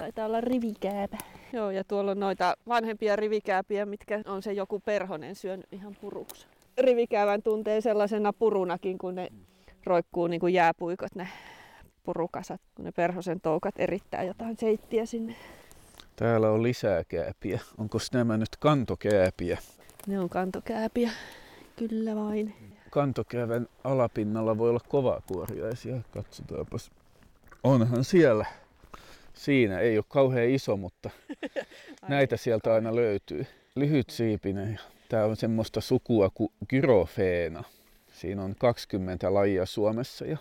Taitaa olla rivikääpä. Joo, ja tuolla on noita vanhempia rivikääpiä, mitkä on se joku perhonen syönyt ihan puruksi. Rivikäävän tuntee sellaisena purunakin, kun ne roikkuu niin kuin jääpuikot, ne purukasat, kun ne perhosen toukat erittää jotain seittiä sinne. Täällä on lisää kääpiä. Onko nämä nyt kantokääpiä? Ne on kantokääpiä, kyllä vain. Kantokäävän alapinnalla voi olla kovakuoriaisia. Katsotaanpas. Onhan siellä. Siinä ei ole kauhean iso, mutta näitä sieltä aina löytyy. Lyhyt siipinen. Tämä on semmoista sukua kuin gyrofeena. Siinä on 20 lajia Suomessa ja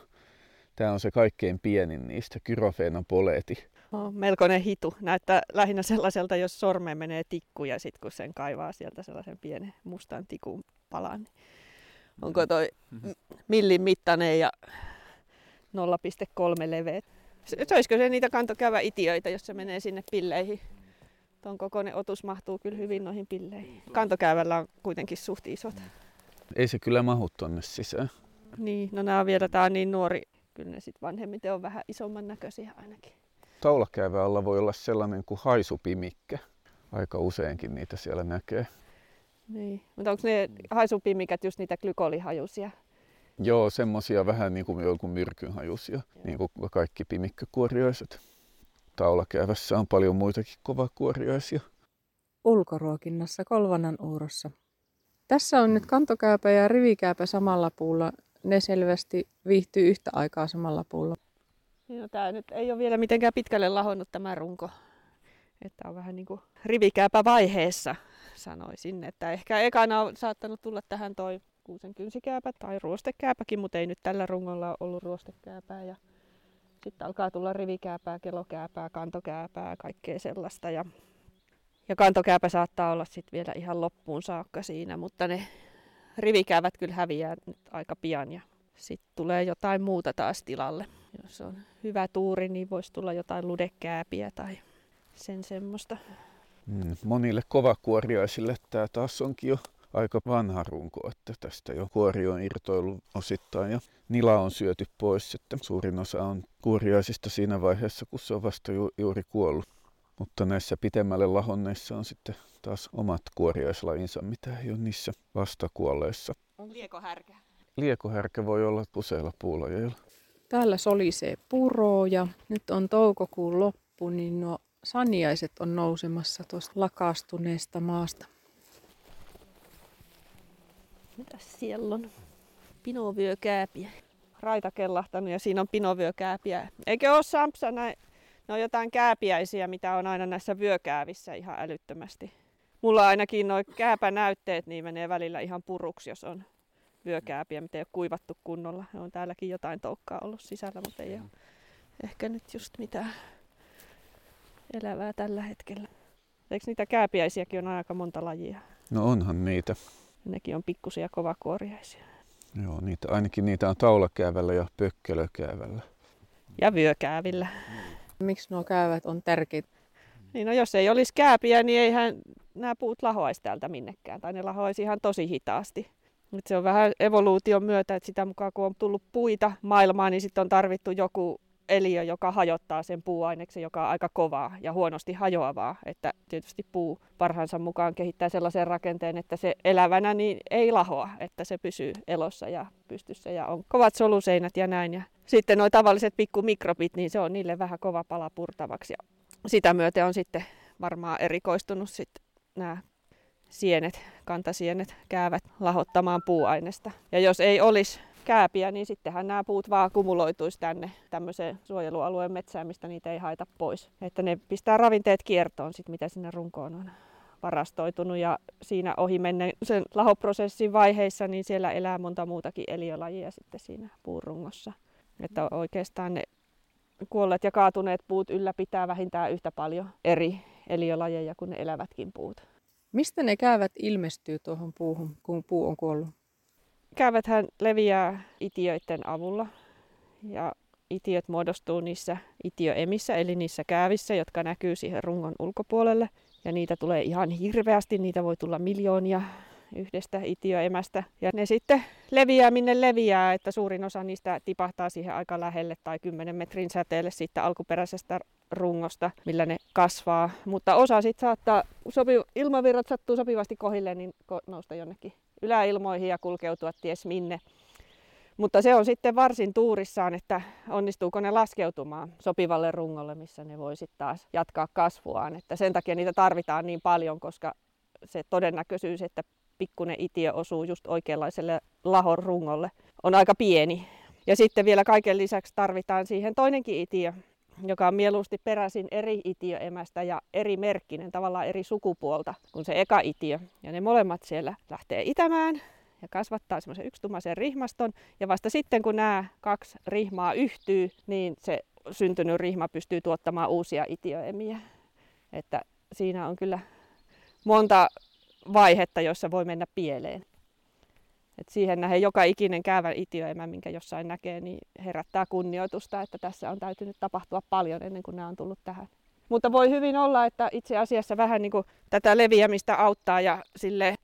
tämä on se kaikkein pienin niistä, gyrofeena poleti. Oh, melkoinen hitu. Näyttää lähinnä sellaiselta, jos sormeen menee tikku ja sitten kun sen kaivaa sieltä sellaisen pienen mustan tikun palan. Niin onko toi millin mittainen ja 0,3 leveä? Söisikö se niitä kantokävä itiöitä, jos se menee sinne pilleihin? Tuon kokoinen otus mahtuu kyllä hyvin noihin pilleihin. Kantokäyvällä on kuitenkin suht isot. Ei se kyllä mahu tonne sisään. Niin, no nämä on vielä, tää on niin nuori. Kyllä ne sitten vanhemmiten on vähän isomman näköisiä ainakin. Taulakäyvä alla voi olla sellainen kuin haisupimikkä. Aika useinkin niitä siellä näkee. Niin, mutta onko ne haisupimikät just niitä glykolihajuisia? Joo, semmosia vähän niin kuin joku myrkynhajuisia, niin kuin kaikki pimikkäkuoriaiset. Taulakäyvässä on paljon muitakin kovakuoriaisia. Ulkoruokinnassa Kolvanan uurossa. Tässä on nyt kantokääpä ja rivikääpä samalla puulla. Ne selvästi viihtyy yhtä aikaa samalla puulla. No, tämä nyt ei ole vielä mitenkään pitkälle lahonnut tämä runko. Että on vähän niin kuin rivikääpä vaiheessa sanoisin. Että ehkä ekana on saattanut tulla tähän toi kuusen kynsikääpä tai ruostekääpäkin, mutta ei nyt tällä rungolla ollut ruostekääpää. Ja sitten alkaa tulla rivikääpää, kelokääpää, kantokääpää, kaikkea sellaista. Ja, ja kantokääpä saattaa olla sitten vielä ihan loppuun saakka siinä, mutta ne rivikäävät kyllä häviää nyt aika pian ja sitten tulee jotain muuta taas tilalle. Jos on hyvä tuuri, niin voisi tulla jotain ludekääpiä tai sen semmoista. Mm, monille kovakuoriaisille tämä taas onkin jo aika vanha runko, että tästä jo kuori on irtoillut osittain ja nila on syöty pois. Että suurin osa on kuoriaisista siinä vaiheessa, kun se on vasta ju- juuri kuollut. Mutta näissä pitemmälle lahonneissa on sitten taas omat kuoriaislajinsa, mitä ei ole niissä vastakuolleissa. On liekohärkä? Liekohärkä voi olla useilla puulajeilla. Täällä solisee puro ja nyt on toukokuun loppu, niin nuo saniaiset on nousemassa tuosta lakastuneesta maasta. Mitäs siellä on? Pinovyökääpiä. Raita kellahtanut ja siinä on pinovyökääpiä. Eikö ole Sampsa näin? Ne on jotain kääpiäisiä, mitä on aina näissä vyökäävissä ihan älyttömästi. Mulla ainakin nuo kääpänäytteet niin menee välillä ihan puruksi, jos on vyökääpiä, mitä ei ole kuivattu kunnolla. On täälläkin jotain toukkaa ollut sisällä, mutta ei ole ehkä nyt just mitään elävää tällä hetkellä. Eikö niitä kääpiäisiäkin on aika monta lajia? No onhan niitä. Nekin on pikkusia kovakuoriaisia. Joo, niitä, ainakin niitä on taulakäävällä ja pökkelökäävällä. Ja vyökäävillä. Miksi nuo käyvät on tärkeitä? Niin no jos ei olisi kääpiä, niin eihän nämä puut lahoaisi täältä minnekään. Tai ne lahoaisi ihan tosi hitaasti. Et se on vähän evoluution myötä, että sitä mukaan kun on tullut puita maailmaan, niin sitten on tarvittu joku eliö, joka hajottaa sen puuaineksen, joka on aika kovaa ja huonosti hajoavaa. Että tietysti puu parhaansa mukaan kehittää sellaisen rakenteen, että se elävänä niin ei lahoa, että se pysyy elossa ja pystyssä ja on kovat soluseinät ja näin. Ja sitten nuo tavalliset pikkumikrobit, niin se on niille vähän kova pala purtavaksi. Ja sitä myöten on sitten varmaan erikoistunut sitten nämä sienet, kantasienet, käävät lahottamaan puuainesta. Ja jos ei olisi kääpiä, niin sittenhän nämä puut vaan kumuloituisi tänne tämmöiseen suojelualueen metsään, mistä niitä ei haeta pois. Että ne pistää ravinteet kiertoon, sit, mitä sinne runkoon on varastoitunut ja siinä ohi menneen sen lahoprosessin vaiheissa, niin siellä elää monta muutakin eliölajia sitten siinä puurungossa. Että oikeastaan ne kuolleet ja kaatuneet puut ylläpitää vähintään yhtä paljon eri eliölajeja kuin ne elävätkin puut. Mistä ne käyvät ilmestyy tuohon puuhun, kun puu on kuollut? Käyväthän leviää itiöiden avulla ja itiöt muodostuu niissä itiöemissä, eli niissä käävissä, jotka näkyy siihen rungon ulkopuolelle. Ja niitä tulee ihan hirveästi, niitä voi tulla miljoonia yhdestä itiöemästä. Ja ne sitten leviää minne leviää, että suurin osa niistä tipahtaa siihen aika lähelle tai 10 metrin säteelle siitä alkuperäisestä rungosta, millä ne kasvaa. Mutta osa sitten saattaa, sopi, ilmavirrat sattuu sopivasti kohille, niin nousta jonnekin yläilmoihin ja kulkeutua ties minne. Mutta se on sitten varsin tuurissaan, että onnistuuko ne laskeutumaan sopivalle rungolle, missä ne voi sitten taas jatkaa kasvuaan. Että sen takia niitä tarvitaan niin paljon, koska se todennäköisyys, että pikkunen itiö osuu just oikeanlaiselle lahon rungolle, on aika pieni. Ja sitten vielä kaiken lisäksi tarvitaan siihen toinenkin itiö, joka on mieluusti peräisin eri itiöemästä ja eri merkkinen, tavallaan eri sukupuolta kuin se eka itiö. Ja ne molemmat siellä lähtee itämään ja kasvattaa semmoisen yksitumaisen rihmaston. Ja vasta sitten, kun nämä kaksi rihmaa yhtyy, niin se syntynyt rihma pystyy tuottamaan uusia itiöemiä. Että siinä on kyllä monta vaihetta, jossa voi mennä pieleen. Et siihen nähden joka ikinen käyvä itiöemä, minkä jossain näkee, niin herättää kunnioitusta, että tässä on täytynyt tapahtua paljon ennen kuin nämä on tullut tähän. Mutta voi hyvin olla, että itse asiassa vähän niin kuin tätä leviämistä auttaa ja sille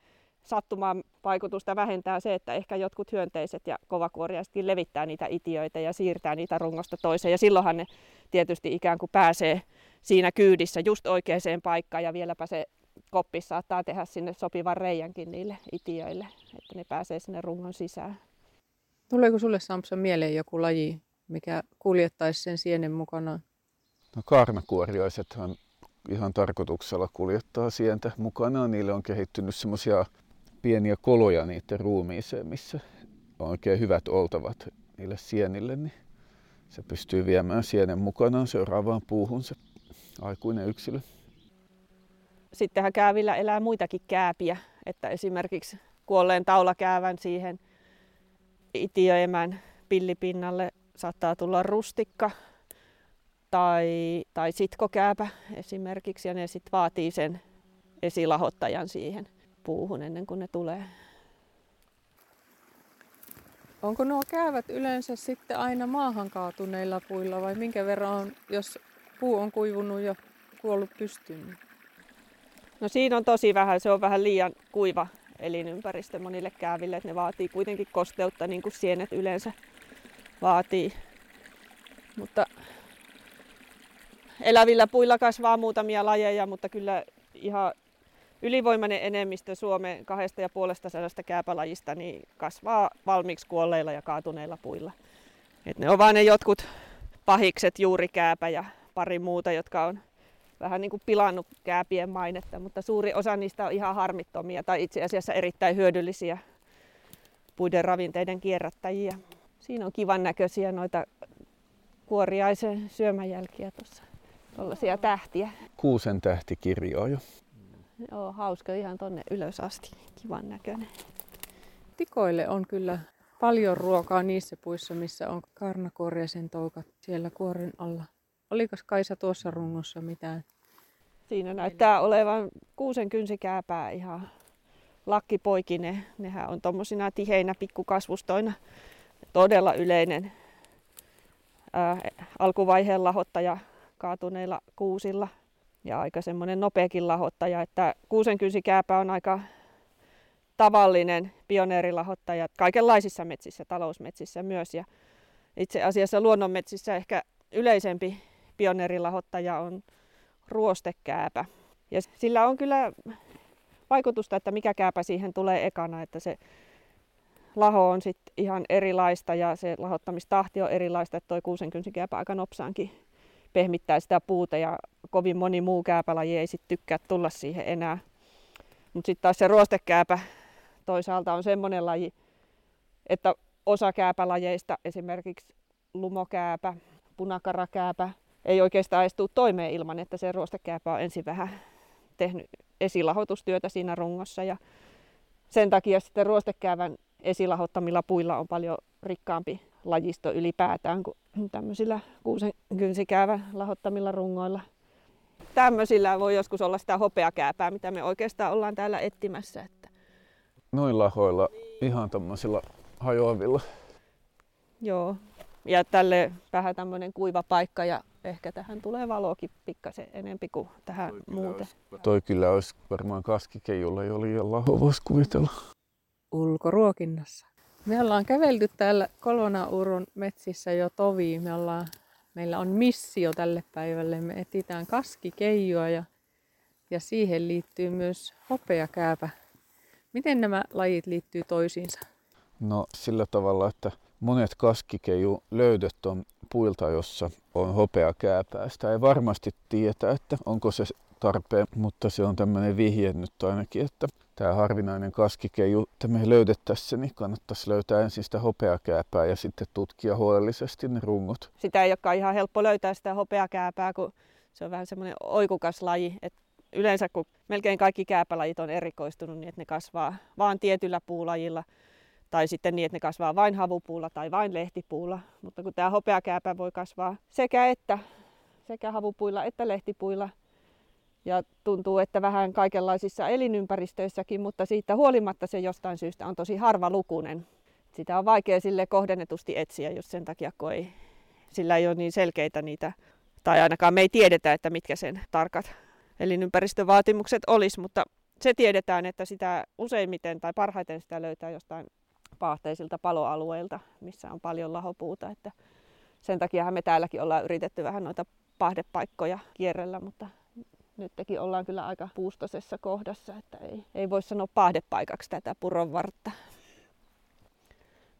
sattumaan vaikutusta vähentää se, että ehkä jotkut hyönteiset ja kovakuoriaisetkin levittää niitä itiöitä ja siirtää niitä rungosta toiseen. Ja silloinhan ne tietysti ikään kuin pääsee siinä kyydissä just oikeaan paikkaan ja vieläpä se koppi saattaa tehdä sinne sopivan reijänkin niille itiöille, että ne pääsee sinne rungon sisään. Tuleeko sulle Samson mieleen joku laji, mikä kuljettaisi sen sienen mukana? No karnakuoriaisethan ihan tarkoituksella kuljettaa sientä mukanaan. Niille on kehittynyt semmoisia pieniä koloja niiden ruumiiseen, missä on oikein hyvät oltavat niille sienille, niin se pystyy viemään sienen mukanaan seuraavaan puuhun se aikuinen yksilö. Sittenhän käävillä elää muitakin kääpiä, että esimerkiksi kuolleen taulakäävän siihen itiöemän pillipinnalle saattaa tulla rustikka tai, tai sitkokääpä esimerkiksi, ja ne sitten vaatii sen esilahottajan siihen puuhun ennen kuin ne tulee. Onko nuo käyvät yleensä sitten aina maahan kaatuneilla puilla vai minkä verran on, jos puu on kuivunut ja kuollut pystyyn? No siinä on tosi vähän, se on vähän liian kuiva elinympäristö monille kääville, että ne vaatii kuitenkin kosteutta niin kuin sienet yleensä vaatii. Mutta elävillä puilla kasvaa muutamia lajeja, mutta kyllä ihan ylivoimainen enemmistö Suomen kahdesta ja puolesta sadasta kääpälajista niin kasvaa valmiiksi kuolleilla ja kaatuneilla puilla. Et ne on vain ne jotkut pahikset, juurikääpä ja pari muuta, jotka on vähän niin kuin pilannut kääpien mainetta, mutta suuri osa niistä on ihan harmittomia tai itse asiassa erittäin hyödyllisiä puiden ravinteiden kierrättäjiä. Siinä on kivan näköisiä noita kuoriaisen syömäjälkiä tuossa, tuollaisia tähtiä. Kuusen tähtikirjoa jo. Joo, hauska ihan tonne ylös asti. Kivan näköinen. Tikoille on kyllä paljon ruokaa niissä puissa, missä on karnakorjaisen toukat siellä kuoren alla. Oliko Kaisa tuossa rungossa mitään? Siinä näyttää olevan kuusen kynsikääpää ihan lakkipoikine. Nehän on tuommoisina tiheinä pikkukasvustoina todella yleinen ää, alkuvaiheen lahottaja kaatuneilla kuusilla ja aika semmoinen nopeakin lahottaja, että kuusenkynsikääpä on aika tavallinen pioneerilahottaja kaikenlaisissa metsissä, talousmetsissä myös ja itse asiassa luonnonmetsissä ehkä yleisempi pioneerilahottaja on ruostekääpä. Ja sillä on kyllä vaikutusta, että mikä kääpä siihen tulee ekana, että se laho on sitten ihan erilaista ja se lahottamistahti on erilaista, että toi kuusenkynsikääpä aika nopsaankin pehmittää sitä puuta ja kovin moni muu kääpälaji ei sitten tykkää tulla siihen enää. Mutta sitten taas se ruostekääpä toisaalta on semmoinen laji, että osa kääpälajeista, esimerkiksi lumokääpä, punakarakääpä, ei oikeastaan edes tule toimeen ilman, että se ruostekääpä on ensin vähän tehnyt esilahoitustyötä siinä rungossa. Ja sen takia sitten ruostekäävän esilahottamilla puilla on paljon rikkaampi lajisto ylipäätään kuin tämmöisillä kuusen kynsikäävän lahottamilla rungoilla. Tämmöisillä voi joskus olla sitä hopeakääpää, mitä me oikeastaan ollaan täällä etsimässä. Että... Noin lahoilla, ihan tämmöisillä hajoavilla. Joo, ja tälle vähän tämmöinen kuiva paikka ja ehkä tähän tulee valokin pikkasen enempi kuin tähän toi muuten. Olisi, toi kyllä olisi varmaan kaskikeijulla jo liian laho, voisi kuvitella. Ulkoruokinnassa. Me ollaan kävelty täällä Kolona Urun metsissä jo tovi. Me ollaan Meillä on missio tälle päivälle. Me etsitään kaskikeijua ja, ja siihen liittyy myös hopeakääpä. Miten nämä lajit liittyy toisiinsa? No sillä tavalla, että monet kaskikeiju löydöt on puilta, jossa on hopeakääpää. Sitä ei varmasti tietä, että onko se tarpeen, mutta se on tämmöinen vihje nyt ainakin, että tämä harvinainen kaskikeiju, että me löydettäisiin, niin kannattaisi löytää ensin sitä hopeakääpää ja sitten tutkia huolellisesti ne rungot. Sitä ei olekaan ihan helppo löytää sitä hopeakääpää, kun se on vähän semmoinen oikukas laji, että yleensä kun melkein kaikki kääpälajit on erikoistunut niin, että ne kasvaa vain tietyllä puulajilla, tai sitten niin, että ne kasvaa vain havupuulla tai vain lehtipuulla. Mutta kun tämä hopeakääpä voi kasvaa sekä että sekä havupuilla että lehtipuilla, ja tuntuu, että vähän kaikenlaisissa elinympäristöissäkin, mutta siitä huolimatta se jostain syystä on tosi harvalukunen. Sitä on vaikea sille kohdennetusti etsiä, jos sen takia, kun ei, sillä ei ole niin selkeitä niitä, tai ainakaan me ei tiedetä, että mitkä sen tarkat elinympäristövaatimukset olisi, mutta se tiedetään, että sitä useimmiten tai parhaiten sitä löytää jostain paahteisilta paloalueilta, missä on paljon lahopuuta. Että sen takia me täälläkin ollaan yritetty vähän noita pahdepaikkoja kierrellä, mutta nytkin ollaan kyllä aika puustosessa kohdassa, että ei, ei voi sanoa pahdepaikaksi tätä puronvartta.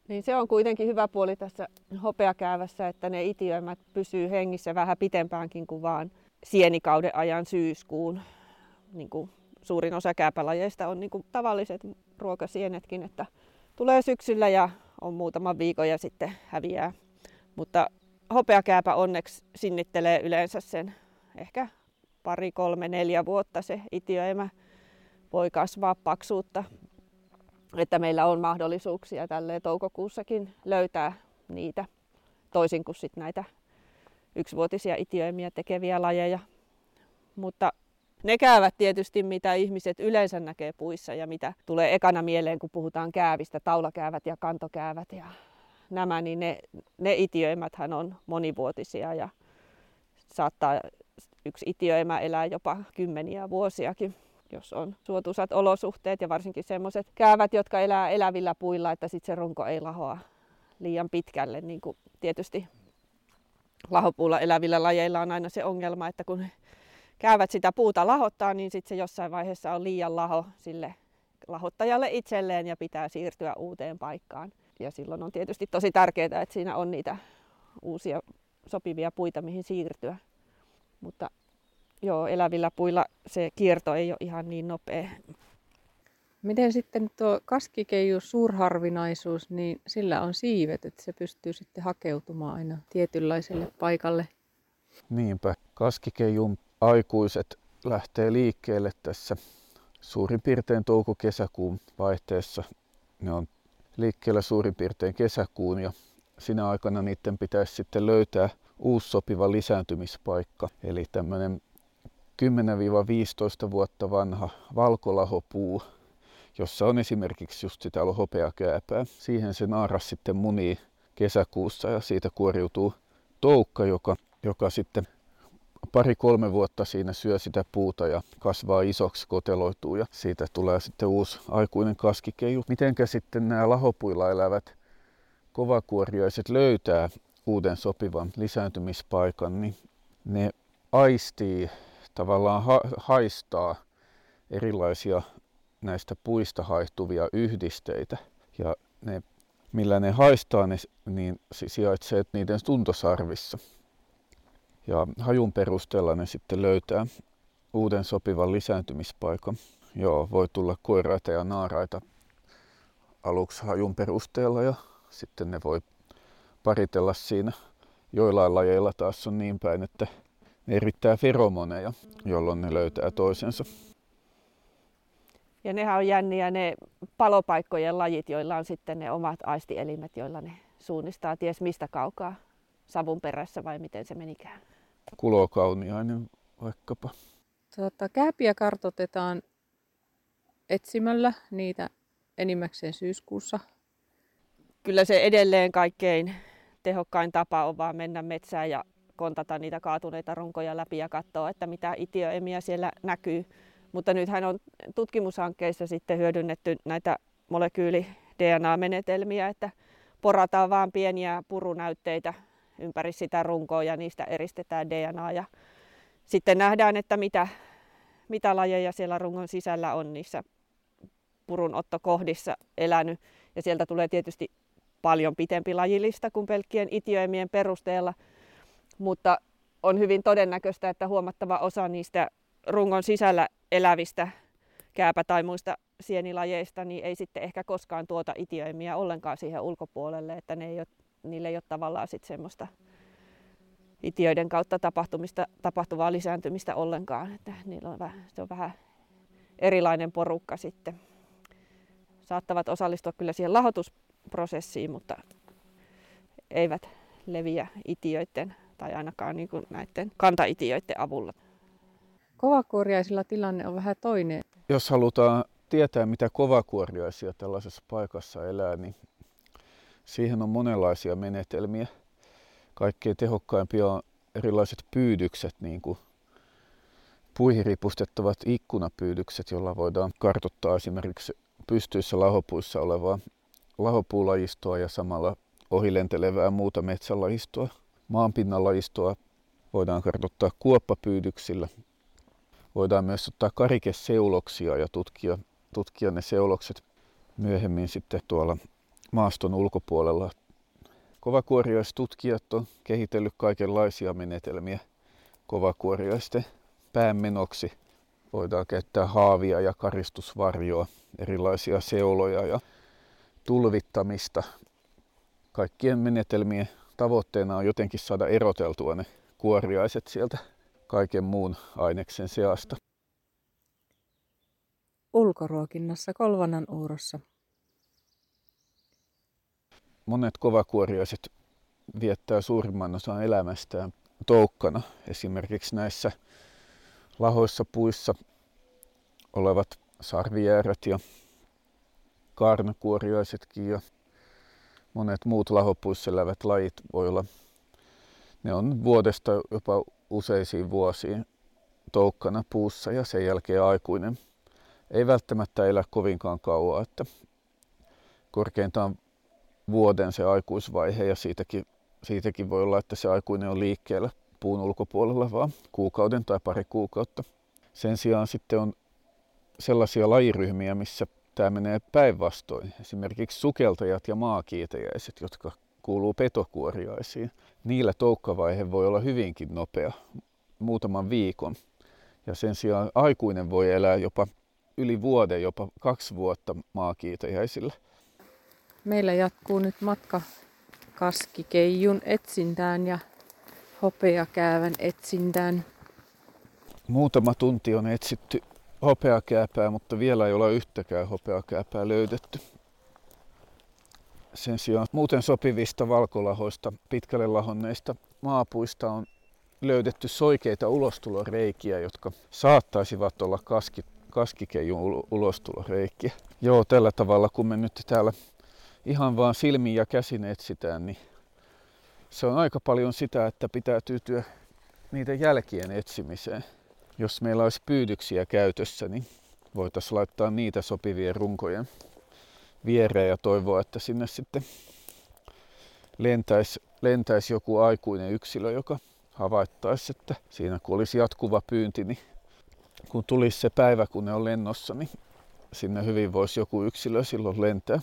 Niin se on kuitenkin hyvä puoli tässä hopeakäävässä, että ne itiöimät pysyy hengissä vähän pitempäänkin kuin vaan sienikauden ajan syyskuun. Niin kuin suurin osa kääpälajeista on niin kuin tavalliset ruokasienetkin, että tulee syksyllä ja on muutama viikon ja sitten häviää. Mutta hopeakääpä onneksi sinnittelee yleensä sen ehkä pari, kolme, neljä vuotta se itiöimä voi kasvaa paksuutta. Että meillä on mahdollisuuksia tälle toukokuussakin löytää niitä, toisin kuin sit näitä yksivuotisia itiöimiä tekeviä lajeja. Mutta ne käyvät tietysti, mitä ihmiset yleensä näkee puissa ja mitä tulee ekana mieleen, kun puhutaan käävistä, taulakäävät ja kantokäävät ja nämä, niin ne, ne itiöimäthän on monivuotisia ja saattaa yksi itiöimä elää jopa kymmeniä vuosiakin, jos on suotuisat olosuhteet ja varsinkin semmoiset käyvät, jotka elää elävillä puilla, että sitten se runko ei lahoa liian pitkälle. Niin kuin tietysti lahopuulla elävillä lajeilla on aina se ongelma, että kun käyvät sitä puuta lahottaa, niin sitten se jossain vaiheessa on liian laho sille lahottajalle itselleen ja pitää siirtyä uuteen paikkaan. Ja silloin on tietysti tosi tärkeää, että siinä on niitä uusia sopivia puita, mihin siirtyä. Mutta joo, elävillä puilla se kierto ei ole ihan niin nopea. Miten sitten tuo kaskikeiju suurharvinaisuus, niin sillä on siivet, että se pystyy sitten hakeutumaan aina tietynlaiselle paikalle. Niinpä. Kaskikeijun aikuiset lähtee liikkeelle tässä suurin piirtein touko-kesäkuun vaihteessa. Ne on liikkeellä suurin piirtein kesäkuun ja sinä aikana niiden pitäisi sitten löytää uusi sopiva lisääntymispaikka. Eli tämmöinen 10-15 vuotta vanha valkolahopuu, jossa on esimerkiksi just sitä hopeakääpää. Siihen se naaras sitten munii kesäkuussa ja siitä kuoriutuu toukka, joka, joka sitten pari-kolme vuotta siinä syö sitä puuta ja kasvaa isoksi, koteloituu ja siitä tulee sitten uusi aikuinen kaskikeiju. Mitenkä sitten nämä lahopuilla elävät kovakuoriaiset löytää uuden sopivan lisääntymispaikan, niin ne aistii, tavallaan ha- haistaa erilaisia näistä puista haihtuvia yhdisteitä. Ja ne, millä ne haistaa, ne, niin sijaitsee niiden tuntosarvissa. Ja hajun perusteella ne sitten löytää uuden sopivan lisääntymispaikan. Joo, voi tulla koiraita ja naaraita aluksi hajun perusteella ja sitten ne voi paritella siinä. Joillain lajeilla taas on niin päin, että ne erittää feromoneja, jolloin ne löytää toisensa. Ja nehän on jänniä ne palopaikkojen lajit, joilla on sitten ne omat aistielimet, joilla ne suunnistaa ties mistä kaukaa savun perässä vai miten se menikään. Kulokauniainen vaikkapa. Tuota, kääpiä kartotetaan etsimällä niitä enimmäkseen syyskuussa. Kyllä se edelleen kaikkein tehokkain tapa on vaan mennä metsään ja kontata niitä kaatuneita runkoja läpi ja katsoa, että mitä itiöemiä siellä näkyy. Mutta nythän on tutkimushankkeissa sitten hyödynnetty näitä molekyyli-DNA-menetelmiä, että porataan vaan pieniä purunäytteitä ympäri sitä runkoa ja niistä eristetään DNA. Ja sitten nähdään, että mitä, mitä lajeja siellä rungon sisällä on niissä purunottokohdissa elänyt. Ja sieltä tulee tietysti paljon pitempi lajilista kuin pelkkien itioimien perusteella, mutta on hyvin todennäköistä, että huomattava osa niistä rungon sisällä elävistä kääpä- tai muista sienilajeista niin ei sitten ehkä koskaan tuota itioimia ollenkaan siihen ulkopuolelle, että ne ei ole, niille ei ole tavallaan sitten semmoista itioiden kautta tapahtumista, tapahtuvaa lisääntymistä ollenkaan. Että niillä on vähän, se on vähän erilainen porukka sitten. Saattavat osallistua kyllä siihen lahotusprosessiin, mutta eivät leviä itioiden tai ainakaan niin kuin näiden kantaitioiden avulla. Kovakuoriaisilla tilanne on vähän toinen. Jos halutaan tietää, mitä kovakuoriaisia tällaisessa paikassa elää, niin siihen on monenlaisia menetelmiä. Kaikkein tehokkaimpia on erilaiset pyydykset, niin kuin puihin ripustettavat ikkunapyydykset, joilla voidaan kartoittaa esimerkiksi pystyissä lahopuissa olevaa lahopuulajistoa ja samalla ohilentelevää muuta metsälajistoa. Maanpinnanlajistoa voidaan kartoittaa kuoppapyydyksillä. Voidaan myös ottaa karikeseuloksia ja tutkia, tutkia ne seulokset myöhemmin sitten tuolla maaston ulkopuolella. Kovakuoriaistutkijat on kehitellyt kaikenlaisia menetelmiä kovakuoriaisten päämenoksi. Voidaan käyttää haavia ja karistusvarjoa, erilaisia seuloja ja tulvittamista. Kaikkien menetelmien tavoitteena on jotenkin saada eroteltua ne kuoriaiset sieltä kaiken muun aineksen seasta. Ulkoruokinnassa Kolvanan uurossa. Monet kovakuoriaiset viettää suurimman osan elämästään toukkana. Esimerkiksi näissä lahoissa puissa olevat sarvijäärät ja kaarnakuoriaisetkin ja monet muut lahopuissa elävät lajit voi olla, ne on vuodesta jopa useisiin vuosiin toukkana puussa ja sen jälkeen aikuinen ei välttämättä elä kovinkaan kauan, että korkeintaan vuoden se aikuisvaihe ja siitäkin, siitäkin voi olla, että se aikuinen on liikkeellä puun ulkopuolella vaan kuukauden tai pari kuukautta. Sen sijaan sitten on sellaisia lajiryhmiä, missä tämä menee päinvastoin. Esimerkiksi sukeltajat ja maakiitäjäiset, jotka kuuluu petokuoriaisiin. Niillä toukkavaihe voi olla hyvinkin nopea, muutaman viikon. Ja sen sijaan aikuinen voi elää jopa yli vuoden, jopa kaksi vuotta maakiitäjäisillä. Meillä jatkuu nyt matka kaskikeijun etsintään ja hopeakäävän etsintään. Muutama tunti on etsitty hopeakääpää, mutta vielä ei ole yhtäkään hopeakääpää löydetty. Sen sijaan muuten sopivista valkolahoista, pitkälle lahonneista maapuista on löydetty soikeita ulostuloreikiä, jotka saattaisivat olla kaski, kaskikeijun ulostuloreikiä. Joo, tällä tavalla kun me nyt täällä ihan vaan silmin ja käsin etsitään, niin se on aika paljon sitä, että pitää tyytyä niiden jälkien etsimiseen. Jos meillä olisi pyydyksiä käytössä, niin voitaisiin laittaa niitä sopivien runkojen viereen ja toivoa, että sinne sitten lentäisi, lentäisi joku aikuinen yksilö, joka havaittaisi, että siinä kun olisi jatkuva pyynti, niin kun tulisi se päivä, kun ne on lennossa, niin sinne hyvin voisi joku yksilö silloin lentää.